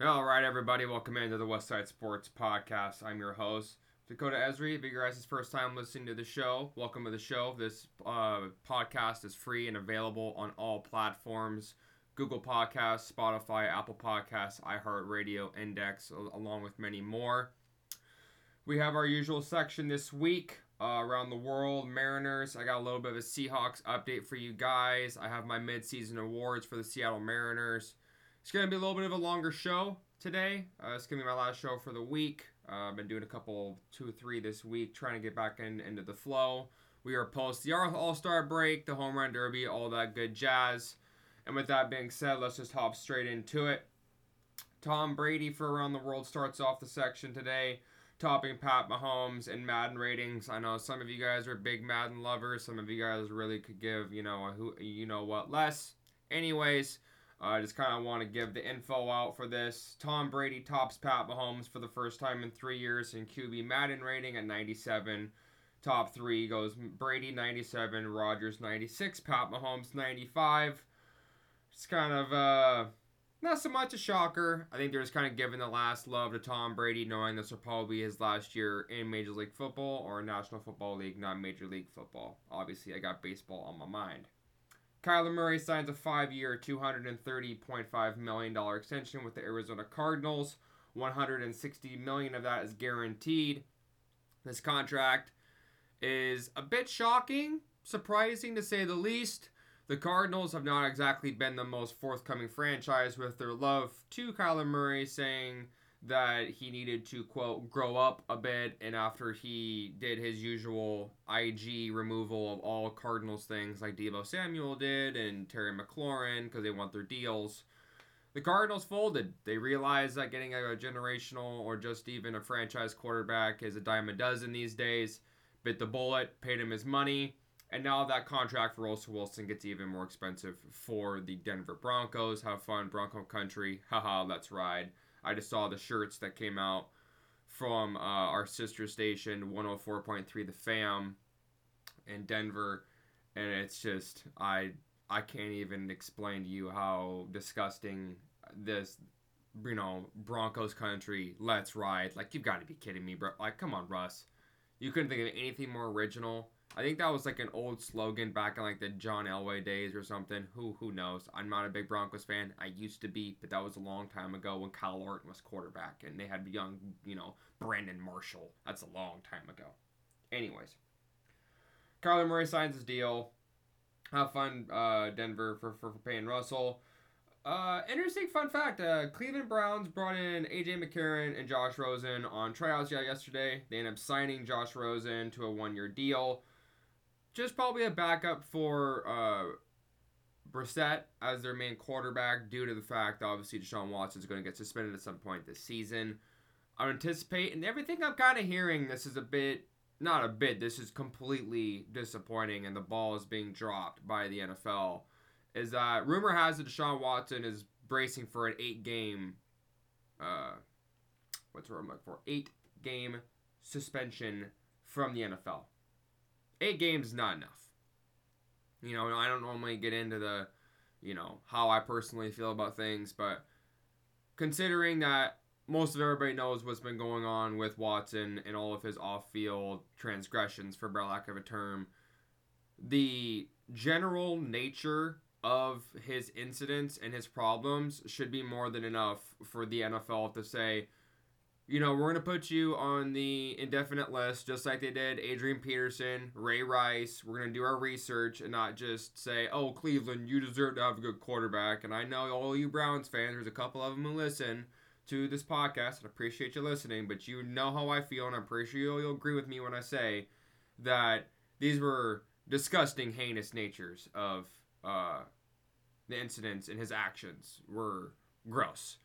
All right, everybody, welcome into the West Side Sports Podcast. I'm your host, Dakota Esri. If you guys' first time listening to the show, welcome to the show. This uh, podcast is free and available on all platforms Google Podcasts, Spotify, Apple Podcasts, iHeartRadio, Index, along with many more. We have our usual section this week uh, around the world. Mariners. I got a little bit of a Seahawks update for you guys. I have my midseason awards for the Seattle Mariners. It's going to be a little bit of a longer show today. Uh, it's going to be my last show for the week. Uh, I've been doing a couple, two or three this week, trying to get back in, into the flow. We are post the All Star break, the Home Run Derby, all that good jazz. And with that being said, let's just hop straight into it. Tom Brady for Around the World starts off the section today topping Pat Mahomes in Madden ratings. I know some of you guys are big Madden lovers. Some of you guys really could give, you know, who you know what less. Anyways, I uh, just kind of want to give the info out for this. Tom Brady tops Pat Mahomes for the first time in three years in QB Madden rating at 97. Top three goes Brady 97, Rodgers 96, Pat Mahomes 95. It's kind of uh not so much a shocker. I think they're just kind of giving the last love to Tom Brady, knowing this will probably be his last year in Major League Football or National Football League, not Major League Football. Obviously, I got baseball on my mind. Kyler Murray signs a five-year, $230.5 million extension with the Arizona Cardinals. 160 million of that is guaranteed. This contract is a bit shocking, surprising to say the least. The Cardinals have not exactly been the most forthcoming franchise with their love to Kyler Murray, saying that he needed to, quote, grow up a bit. And after he did his usual IG removal of all Cardinals things like Deebo Samuel did and Terry McLaurin because they want their deals, the Cardinals folded. They realized that getting a generational or just even a franchise quarterback is a dime a dozen these days. Bit the bullet, paid him his money and now that contract for Russell Wilson gets even more expensive for the Denver Broncos. Have fun, Bronco Country. Haha, let's ride. I just saw the shirts that came out from uh, our sister station, 104.3 The Fam in Denver. And it's just, I I can't even explain to you how disgusting this, you know, Broncos country, let's ride. Like, you've got to be kidding me, bro. Like, come on, Russ. You couldn't think of anything more original I think that was like an old slogan back in like the John Elway days or something. Who who knows? I'm not a big Broncos fan. I used to be, but that was a long time ago when Kyle Orton was quarterback and they had young, you know, Brandon Marshall. That's a long time ago. Anyways, Kyler Murray signs his deal. Have fun, uh, Denver, for, for, for paying Russell. Uh, interesting fun fact: uh, Cleveland Browns brought in AJ McCarron and Josh Rosen on tryouts yesterday. They ended up signing Josh Rosen to a one-year deal just probably a backup for uh, Brissett as their main quarterback due to the fact, obviously, Deshaun Watson is going to get suspended at some point this season. I anticipate, and everything I'm kind of hearing, this is a bit, not a bit, this is completely disappointing, and the ball is being dropped by the NFL. Is that rumor has it Deshaun Watson is bracing for an eight game, uh, what's the word I'm looking for? Eight game suspension from the NFL eight games is not enough. You know, I don't normally get into the, you know, how I personally feel about things, but considering that most of everybody knows what's been going on with Watson and all of his off-field transgressions, for lack of a term, the general nature of his incidents and his problems should be more than enough for the NFL to say, you know, we're going to put you on the indefinite list, just like they did Adrian Peterson, Ray Rice. We're going to do our research and not just say, oh, Cleveland, you deserve to have a good quarterback. And I know all you Browns fans, there's a couple of them who listen to this podcast, and appreciate you listening, but you know how I feel, and I'm pretty sure you'll, you'll agree with me when I say that these were disgusting, heinous natures of uh, the incidents and his actions were gross.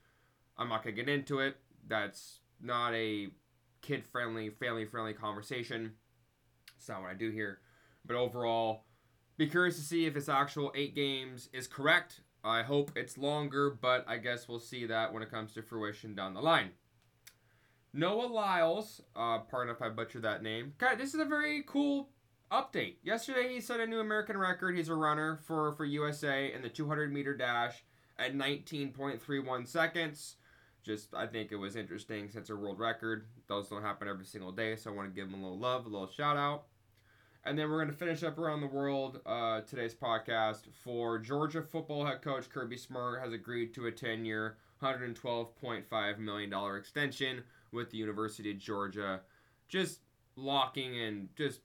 I'm not going to get into it. That's not a kid friendly, family friendly conversation. It's not what I do here. But overall, be curious to see if this actual eight games is correct. I hope it's longer, but I guess we'll see that when it comes to fruition down the line. Noah Lyles, uh, pardon if I butcher that name. God, this is a very cool update. Yesterday he set a new American record. He's a runner for, for USA in the 200 meter dash at 19.31 seconds. Just I think it was interesting since a world record. Those don't happen every single day, so I want to give them a little love, a little shout out. And then we're going to finish up around the world uh, today's podcast for Georgia football head coach Kirby Smart has agreed to a 10 year, $112.5 million extension with the University of Georgia, just locking and just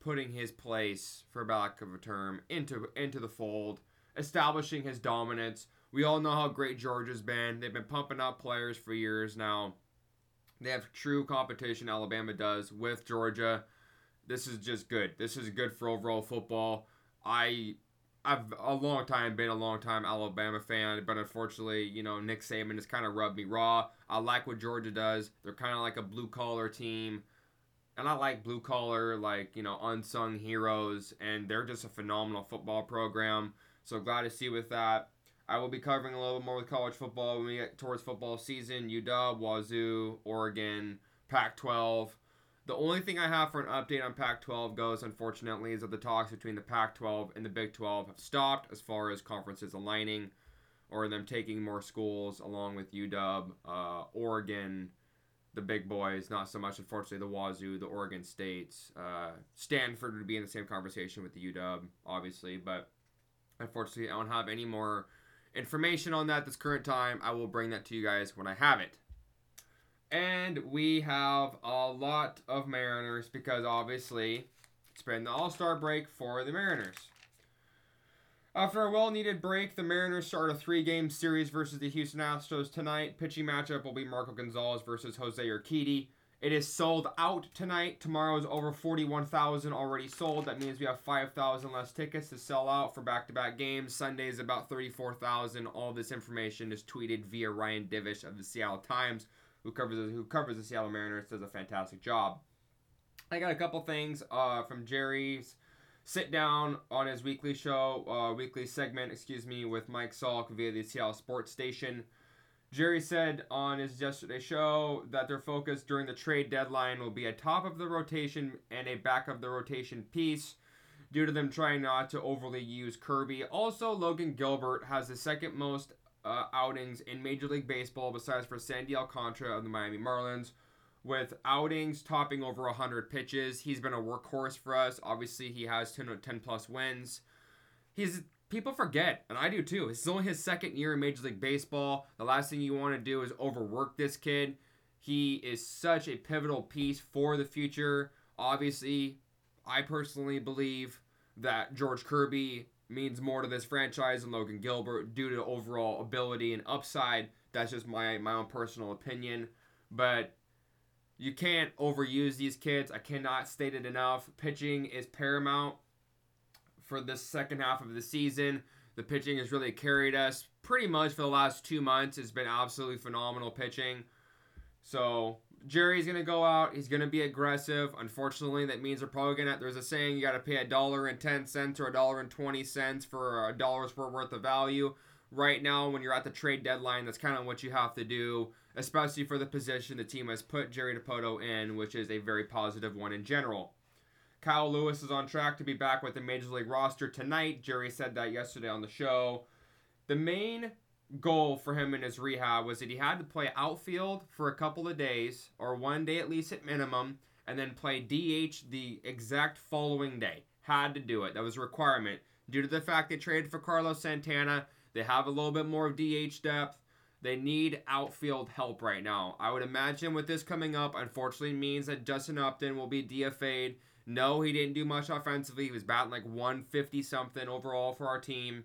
putting his place, for lack of a term, into into the fold, establishing his dominance. We all know how great Georgia's been. They've been pumping out players for years now. They have true competition. Alabama does with Georgia. This is just good. This is good for overall football. I I've a long time been a long time Alabama fan, but unfortunately, you know, Nick Saban has kind of rubbed me raw. I like what Georgia does. They're kind of like a blue collar team and I like blue collar, like you know, unsung heroes, and they're just a phenomenal football program. So glad to see with that. I will be covering a little bit more with college football when we get towards football season. UW, Wazoo, Oregon, Pac-12. The only thing I have for an update on Pac-12 goes, unfortunately, is that the talks between the Pac-12 and the Big 12 have stopped as far as conferences aligning, or them taking more schools along with UW, uh, Oregon, the big boys, not so much, unfortunately, the Wazoo, the Oregon States. Uh, Stanford would be in the same conversation with the UW, obviously, but unfortunately, I don't have any more information on that this current time. I will bring that to you guys when I have it. And we have a lot of Mariners because obviously it's been the All Star break for the Mariners. After a well needed break, the Mariners start a three game series versus the Houston Astros tonight. Pitching matchup will be Marco Gonzalez versus Jose Urquidy. It is sold out tonight. Tomorrow is over 41,000 already sold. That means we have 5,000 less tickets to sell out for back to back games. Sunday is about 34,000. All this information is tweeted via Ryan Divish of the Seattle Times, who covers who covers the Seattle Mariners, does a fantastic job. I got a couple things uh, from Jerry's sit down on his weekly show, uh, weekly segment, excuse me, with Mike Salk via the Seattle Sports Station. Jerry said on his yesterday show that their focus during the trade deadline will be a top of the rotation and a back of the rotation piece due to them trying not to overly use Kirby. Also, Logan Gilbert has the second most uh, outings in Major League Baseball besides for Sandy Alcantara of the Miami Marlins with outings topping over 100 pitches. He's been a workhorse for us. Obviously, he has 10, 10 plus wins. He's people forget, and I do too. This is only his second year in Major League Baseball. The last thing you want to do is overwork this kid. He is such a pivotal piece for the future. Obviously, I personally believe that George Kirby means more to this franchise than Logan Gilbert due to overall ability and upside. That's just my my own personal opinion. But you can't overuse these kids. I cannot state it enough. Pitching is paramount for the second half of the season. The pitching has really carried us pretty much for the last two months. It's been absolutely phenomenal pitching. So Jerry's gonna go out. He's gonna be aggressive. Unfortunately, that means they're probably gonna. There's a saying you got to pay a dollar and ten cents or a dollar and twenty cents for a dollar's worth of value. Right now, when you're at the trade deadline, that's kind of what you have to do especially for the position the team has put Jerry Dipoto in, which is a very positive one in general. Kyle Lewis is on track to be back with the Major League roster tonight. Jerry said that yesterday on the show. The main goal for him in his rehab was that he had to play outfield for a couple of days, or one day at least at minimum, and then play DH the exact following day. Had to do it. That was a requirement. Due to the fact they traded for Carlos Santana, they have a little bit more of DH depth. They need outfield help right now. I would imagine with this coming up, unfortunately, means that Justin Upton will be DFA'd. No, he didn't do much offensively. He was batting like 150 something overall for our team.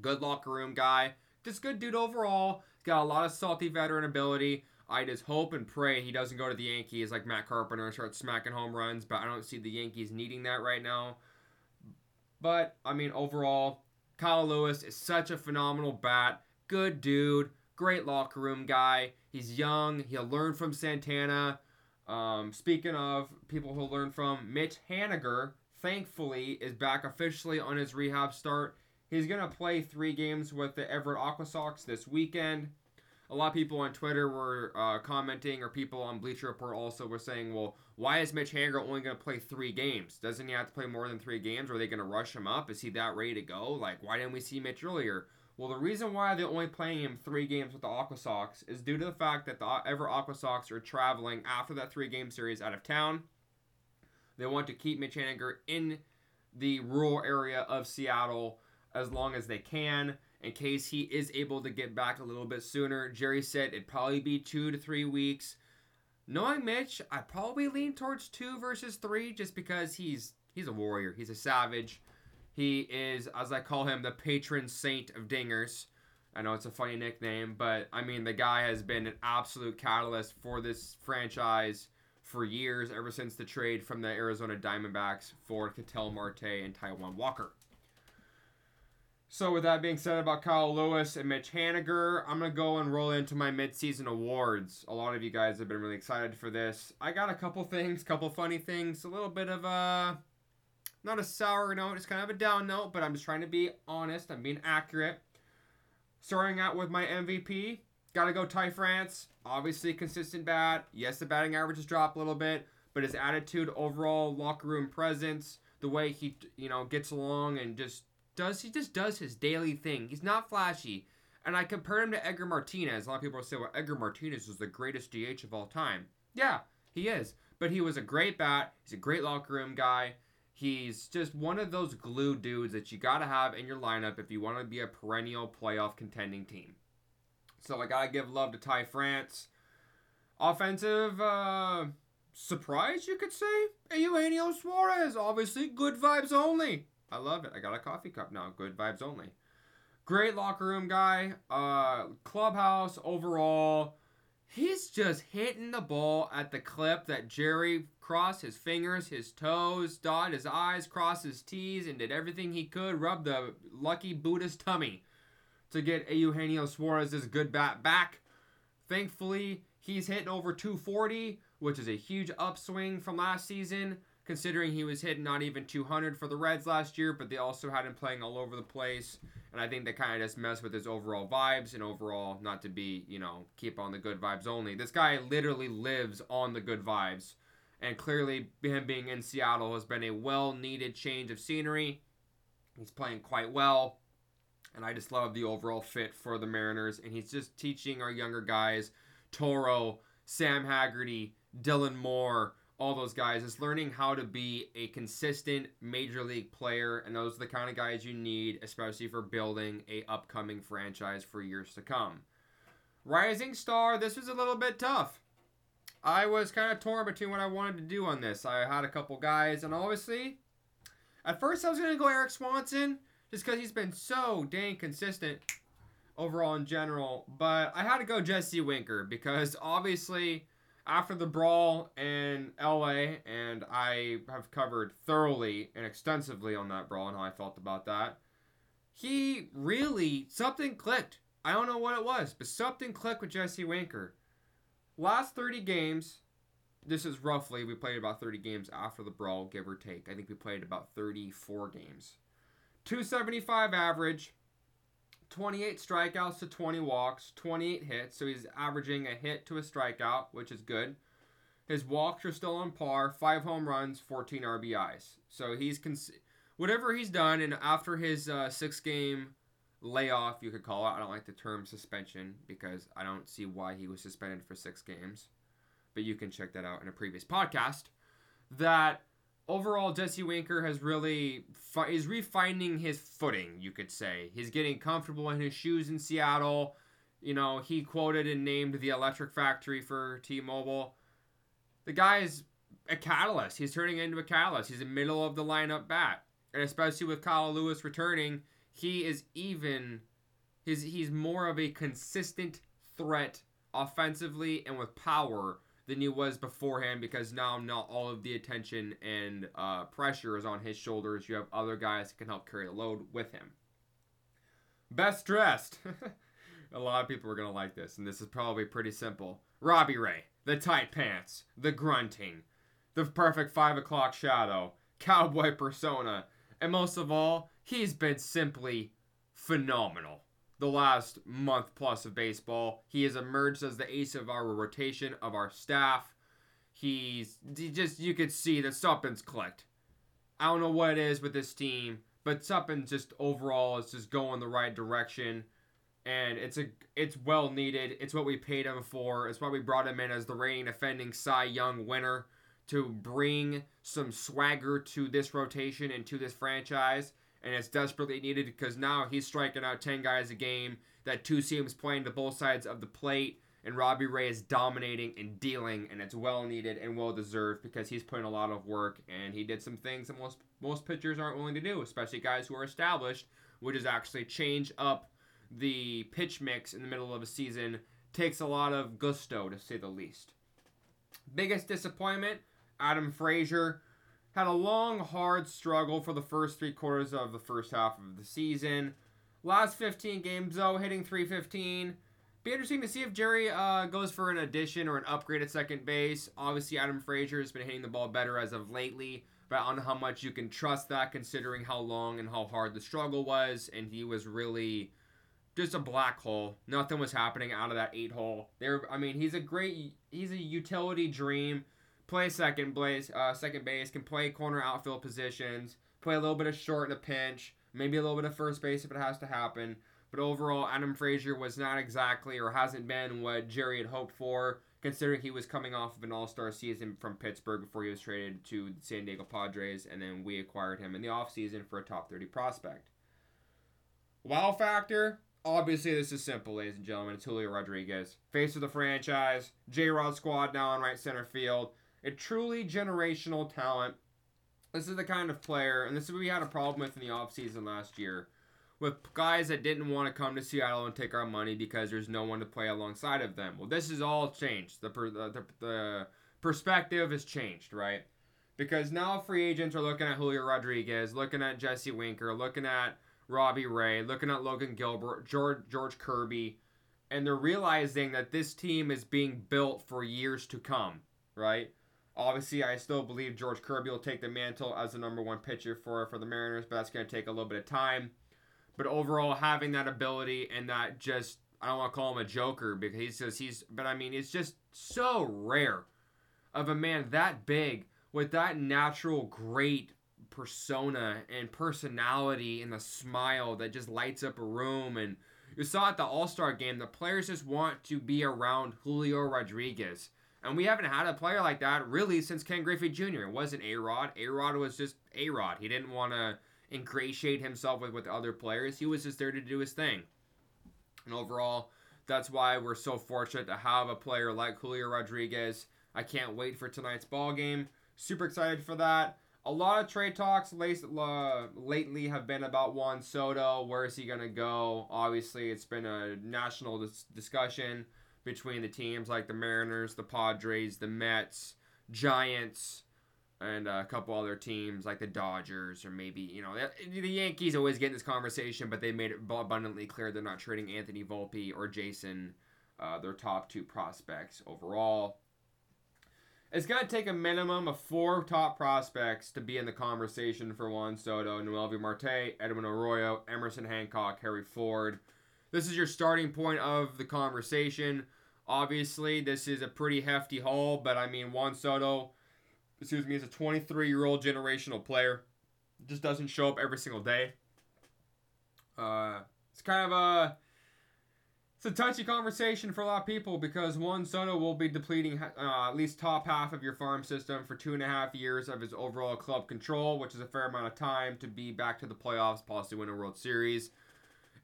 Good locker room guy. Just good dude overall. Got a lot of salty veteran ability. I just hope and pray he doesn't go to the Yankees like Matt Carpenter and start smacking home runs, but I don't see the Yankees needing that right now. But, I mean, overall, Kyle Lewis is such a phenomenal bat. Good dude great locker room guy. He's young. He'll learn from Santana. Um, speaking of people who learn from, Mitch Haniger, thankfully, is back officially on his rehab start. He's going to play three games with the Everett Aqua Sox this weekend. A lot of people on Twitter were uh, commenting, or people on Bleacher Report also were saying, well, why is Mitch Haniger only going to play three games? Doesn't he have to play more than three games? Are they going to rush him up? Is he that ready to go? Like, why didn't we see Mitch earlier? Well, the reason why they're only playing him three games with the Aqua Sox is due to the fact that the Ever Aqua Sox are traveling after that three game series out of town. They want to keep Mitch Haniger in the rural area of Seattle as long as they can in case he is able to get back a little bit sooner. Jerry said it'd probably be two to three weeks. Knowing Mitch, I probably lean towards two versus three just because he's he's a warrior. He's a savage. He is, as I call him, the patron saint of dingers. I know it's a funny nickname, but I mean, the guy has been an absolute catalyst for this franchise for years, ever since the trade from the Arizona Diamondbacks for Ketel Marte and Taijuan Walker. So, with that being said about Kyle Lewis and Mitch Haniger, I'm going to go and roll into my midseason awards. A lot of you guys have been really excited for this. I got a couple things, couple funny things, a little bit of a not a sour note, it's kind of a down note, but I'm just trying to be honest. I'm being accurate. Starting out with my MVP, gotta go Ty France. Obviously, consistent bat. Yes, the batting average has dropped a little bit, but his attitude, overall locker room presence, the way he you know gets along and just does he just does his daily thing. He's not flashy. And I compared him to Edgar Martinez. A lot of people say, well, Edgar Martinez is the greatest DH of all time. Yeah, he is. But he was a great bat. He's a great locker room guy. He's just one of those glue dudes that you got to have in your lineup if you want to be a perennial playoff contending team. So I got to give love to Ty France. Offensive uh, surprise, you could say. Eugenio Suarez, obviously good vibes only. I love it. I got a coffee cup now. Good vibes only. Great locker room guy. Uh, clubhouse overall he's just hitting the ball at the clip that Jerry crossed his fingers, his toes, dotted his eyes, crossed his T's, and did everything he could, rub the lucky Buddha's tummy to get Eugenio Suarez's good bat back. Thankfully, he's hitting over 240, which is a huge upswing from last season, considering he was hitting not even 200 for the Reds last year, but they also had him playing all over the place. And I think they kind of just mess with his overall vibes and overall not to be, you know, keep on the good vibes only. This guy literally lives on the good vibes. And clearly, him being in Seattle has been a well needed change of scenery. He's playing quite well. And I just love the overall fit for the Mariners. And he's just teaching our younger guys, Toro, Sam Haggerty, Dylan Moore, all those guys is learning how to be a consistent major league player and those are the kind of guys you need especially for building a upcoming franchise for years to come rising star this was a little bit tough i was kind of torn between what i wanted to do on this i had a couple guys and obviously at first i was going to go Erik swanson just because he's been so dang consistent overall in general but i had to go jesse winker because obviously after the brawl in LA, and I have covered thoroughly and extensively on that brawl and how I felt about that. He really, something clicked. I don't know what it was, but something clicked with Jesse Winker. Last 30 games, this is roughly, we played about 30 games after the brawl, give or take. I think we played about 34 games. 275 average, 28 strikeouts to 20 walks, 28 hits, so he's averaging a hit to a strikeout, which is good. His walks are still on par, 5 home runs, 14 RBIs. So he's whatever he's done and after his uh, 6 game layoff, you could call it. I don't like the term suspension because I don't see why he was suspended for 6 games. But you can check that out in a previous podcast. That overall, Jesse Winker has really fi- is refining his footing. You could say he's getting comfortable in his shoes in Seattle. You know, he quoted and named the Electric Factory for T-Mobile. The guy is a catalyst. He's turning into a catalyst. He's a middle of the lineup bat, and especially with Kyle Lewis returning, he is even. He's he's more of a consistent threat offensively and with power than he was beforehand because now not all of the attention and uh, pressure is on his shoulders. You have other guys that can help carry the load with him. Best dressed. a lot of people are going to like this, and this is probably pretty simple. Robbie Ray, the tight pants, the grunting, the perfect 5 o'clock shadow, cowboy persona, and most of all, he's been simply phenomenal the last month plus of baseball. He has emerged as the ace of our rotation of our staff. He's he just you could see that something's clicked. I don't know what it is with this team, but something just overall is just going the right direction. And it's a it's well needed. It's what we paid him for. It's why we brought him in as the reigning defending Cy Young winner to bring some swagger to this rotation and to this franchise. And it's desperately needed because now he's striking out 10 guys a game. That two seams playing to both sides of the plate. And Robbie Ray is dominating and dealing, and it's well needed and well deserved because he's putting a lot of work and he did some things that most most pitchers aren't willing to do, especially guys who are established, which is actually change up the pitch mix in the middle of a season. Takes a lot of gusto to say the least. Biggest disappointment Adam Frazier had a long, hard struggle for the first three quarters of the first half of the season. Last 15 games, though, hitting 315. Be interesting to see if Jerry uh, goes for an addition or an upgrade at second base. Obviously, Adam Frazier has been hitting the ball better as of lately, but know how much you can trust that considering how long and how hard the struggle was. And he was really just a black hole. Nothing was happening out of that eight hole. There, I mean, he's a great, he's a utility dream play second base, uh, second base, can play corner outfield positions, play a little bit of short in a pinch, maybe a little bit of first base if it has to happen. But overall, Adam Frazier was not exactly or hasn't been what Jerry had hoped for, considering he was coming off of an All Star season from Pittsburgh before he was traded to the San Diego Padres, and then we acquired him in the offseason for a top 30 prospect. Wow factor, obviously this is simple, ladies and gentlemen. It's Julio Rodriguez, face of the franchise, J Rod squad now in right center field a truly generational talent. This is the kind of player, and this is what we had a problem with in the offseason last year, with guys that didn't want to come to Seattle and take our money because there's no one to play alongside of them. Well, this has all changed. The, per, the, the perspective has changed, right? Because now free agents are looking at Julio Rodriguez, looking at Jesse Winker, looking at Robbie Ray, looking at Logan Gilbert, George, George Kirby, and they're realizing that this team is being built for years to come, right? Obviously, I still believe George Kirby will take the mantle as the number one pitcher for for the Mariners, but that's going to take a little bit of time. But overall, having that ability and that just I don't want to call him a joker because he's just he's but I mean it's just so rare of a man that big with that natural great persona and personality and the smile that just lights up a room and you saw at the All-Star game the players just want to be around Julio Rodriguez and we haven't had a player like that really since Ken Griffey Jr. It wasn't A Rod. A Rod was just A Rod. He didn't want to ingratiate himself with, with other players. He was just there to do his thing. And overall, that's why we're so fortunate to have a player like Julio Rodriguez. I can't wait for tonight's ball game. Super excited for that. A lot of trade talks lately have been about Juan Soto. Where is he going to go? Obviously, it's been a national dis- discussion between the teams like the Mariners, the Padres, the Mets, Giants, and a couple other teams like the Dodgers or maybe you know the Yankees always get in this conversation, but they made it abundantly clear they're not trading Anthony Volpe or Jasson, uh, their top two prospects overall. It's to take a minimum of four top prospects to be in the conversation for Juan Soto, Noelvi Marte, Edwin Arroyo, Emerson Hancock, Harry Ford. This is your starting point of the conversation. Obviously, this is a pretty hefty haul, but I mean, Juan Soto, excuse me, is a 23 year old generational player. Just doesn't show up every single day. Uh, it's kind of a it's a touchy conversation for a lot of people because Juan Soto will be depleting uh, at least top half of your farm system for two and a half years of his overall club control, which is a fair amount of time to be back to the playoffs, possibly win a World Series.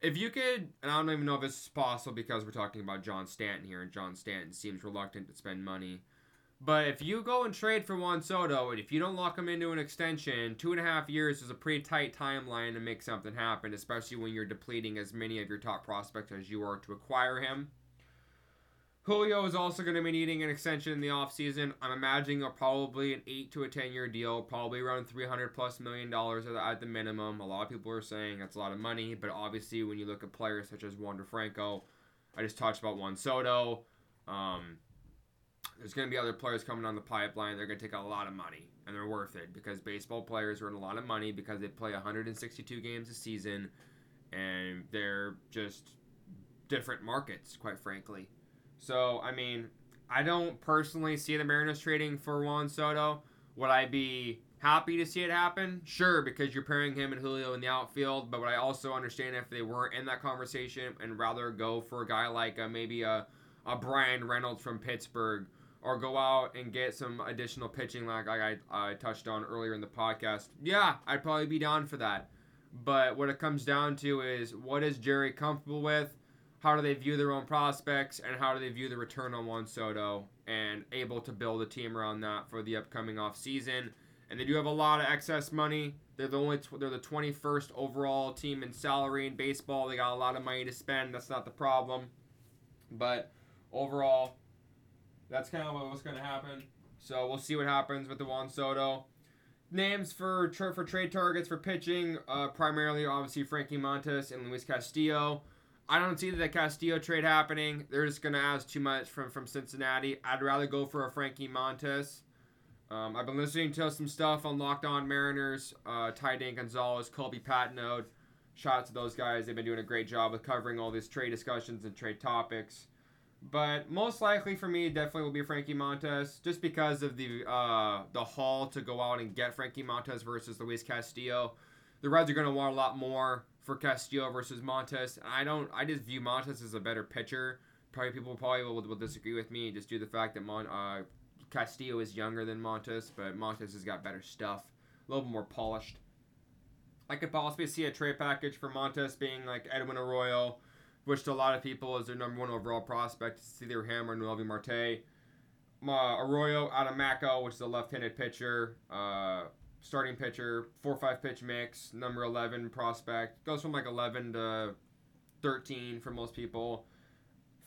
If you could, and I don't even know if this is possible because we're talking about John Stanton here, and John Stanton seems reluctant to spend money. But if you go and trade for Juan Soto, and if you don't lock him into an extension, two and a half years is a pretty tight timeline to make something happen, especially when you're depleting as many of your top prospects as you are to acquire him. Julio is also going to be needing an extension in the offseason. I'm imagining a probably an 8 to a 10 year deal, probably around 300 plus million dollars at the minimum. A lot of people are saying that's a lot of money, but obviously when you look at players such as Wander Franco, I just talked about Juan Soto. Um, there's going to be other players coming on the pipeline. They're going to take a lot of money, and they're worth it because baseball players earn a lot of money because they play 162 games a season, and they're just different markets, quite frankly. So, I mean, I don't personally see the Mariners trading for Juan Soto. Would I be happy to see it happen? Sure, because you're pairing him and Julio in the outfield. But what I also understand if they weren't in that conversation and rather go for a guy like a, maybe a, a Bryan Reynolds from Pittsburgh or go out and get some additional pitching like I, I touched on earlier in the podcast. Yeah, I'd probably be down for that. But what it comes down to is what is Jerry comfortable with? How do they view their own prospects? And how do they view the return on Juan Soto? And able to build a team around that for the upcoming off season and they do have a lot of excess money. They're the only tw- they're the 21st overall team in salary in baseball. They got a lot of money to spend. That's not the problem. But overall, that's kind of what's going to happen. So we'll see what happens with the Juan Soto. Names for tra- for trade targets for pitching, uh, primarily obviously Frankie Montas and Luis Castillo. I don't see the Castillo trade happening. They're just gonna ask too much from from Cincinnati. I'd rather go for a Frankie Montas. Um, I've been listening to some stuff on Locked On Mariners, uh, Ty Dane Gonzalez, Colby Patnode. Shout out to those guys. They've been doing a great job with covering all these trade discussions and trade topics. But most likely for me, definitely will be Frankie Montas, just because of the uh, the haul to go out and get Frankie Montas versus Luis Castillo. The Reds are going to want a lot more for Castillo versus Montas. I don't. I just view Montas as a better pitcher. Probably people probably will, will disagree with me just due to the fact that Mon, uh, Castillo is younger than Montas, but Montas has got better stuff, a little bit more polished. I could possibly see a trade package for Montas being like Edwin Arroyo, which to a lot of people is their number one overall prospect. It's either him or Noelvi Marte. Uh, Arroyo out of Mako, which is a left-handed pitcher, uh, starting pitcher, four-five pitch mix, number 11 prospect. Goes from like 11 to 13 for most people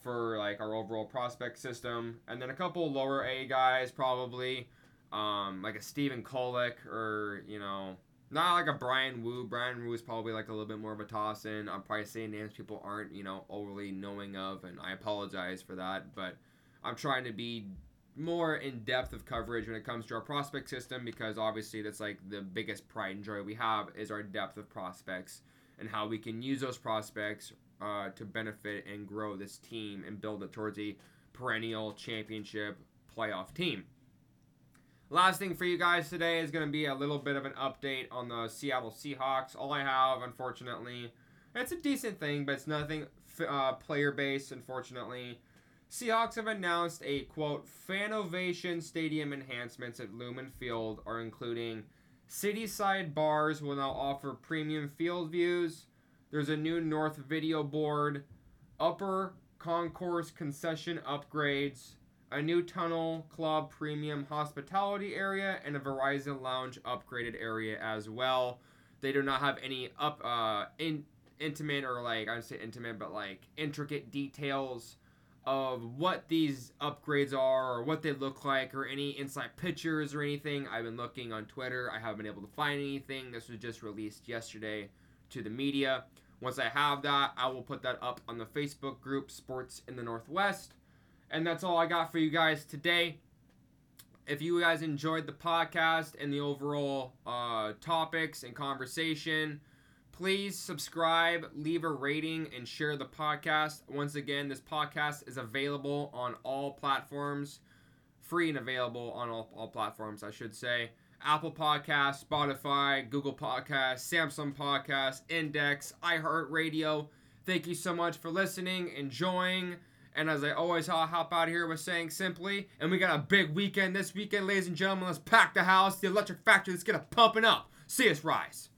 for like our overall prospect system, and then a couple lower A guys probably, um, like a Stephen Kolek or you know not like a Bryan Woo. Bryan Woo is probably like a little bit more of a toss in. I'm probably saying names people aren't you know overly knowing of, and I apologize for that, but I'm trying to be more in depth of coverage when it comes to our prospect system because obviously that's like the biggest pride and joy we have is our depth of prospects and how we can use those prospects uh, to benefit and grow this team and build it towards a perennial championship playoff team. Last thing for you guys today is going to be a little bit of an update on the Seattle Seahawks. All I have, unfortunately, it's a decent thing, but it's nothing uh, player based, unfortunately. Seahawks have announced a quote fan ovation stadium enhancements at Lumen Field are including city side bars will now offer premium field views, there's a new North video board, upper concourse concession upgrades, a new tunnel club premium hospitality area, and a Verizon lounge upgraded area as well. They do not have any up uh in intimate or like I would say intimate, but like intricate details of what these upgrades are or what they look like or any inside pictures or anything. I've been looking on Twitter. I haven't been able to find anything. This was just released yesterday to the media. Once I have that, I will put that up on the Facebook group Sports in the Northwest. And that's all I got for you guys today. If you guys enjoyed the podcast and the overall uh, topics and conversation, please subscribe, leave a rating, and share the podcast. Once again, this podcast is available on all platforms, free and available on all, all platforms, I should say. Apple Podcasts, Spotify, Google Podcasts, Samsung Podcasts, Index, iHeartRadio. Thank you so much for listening, enjoying. And as I always hop out here with saying simply, and we got a big weekend this weekend, ladies and gentlemen. Let's pack the house. The electric factory, let's get it pumping up. See us rise.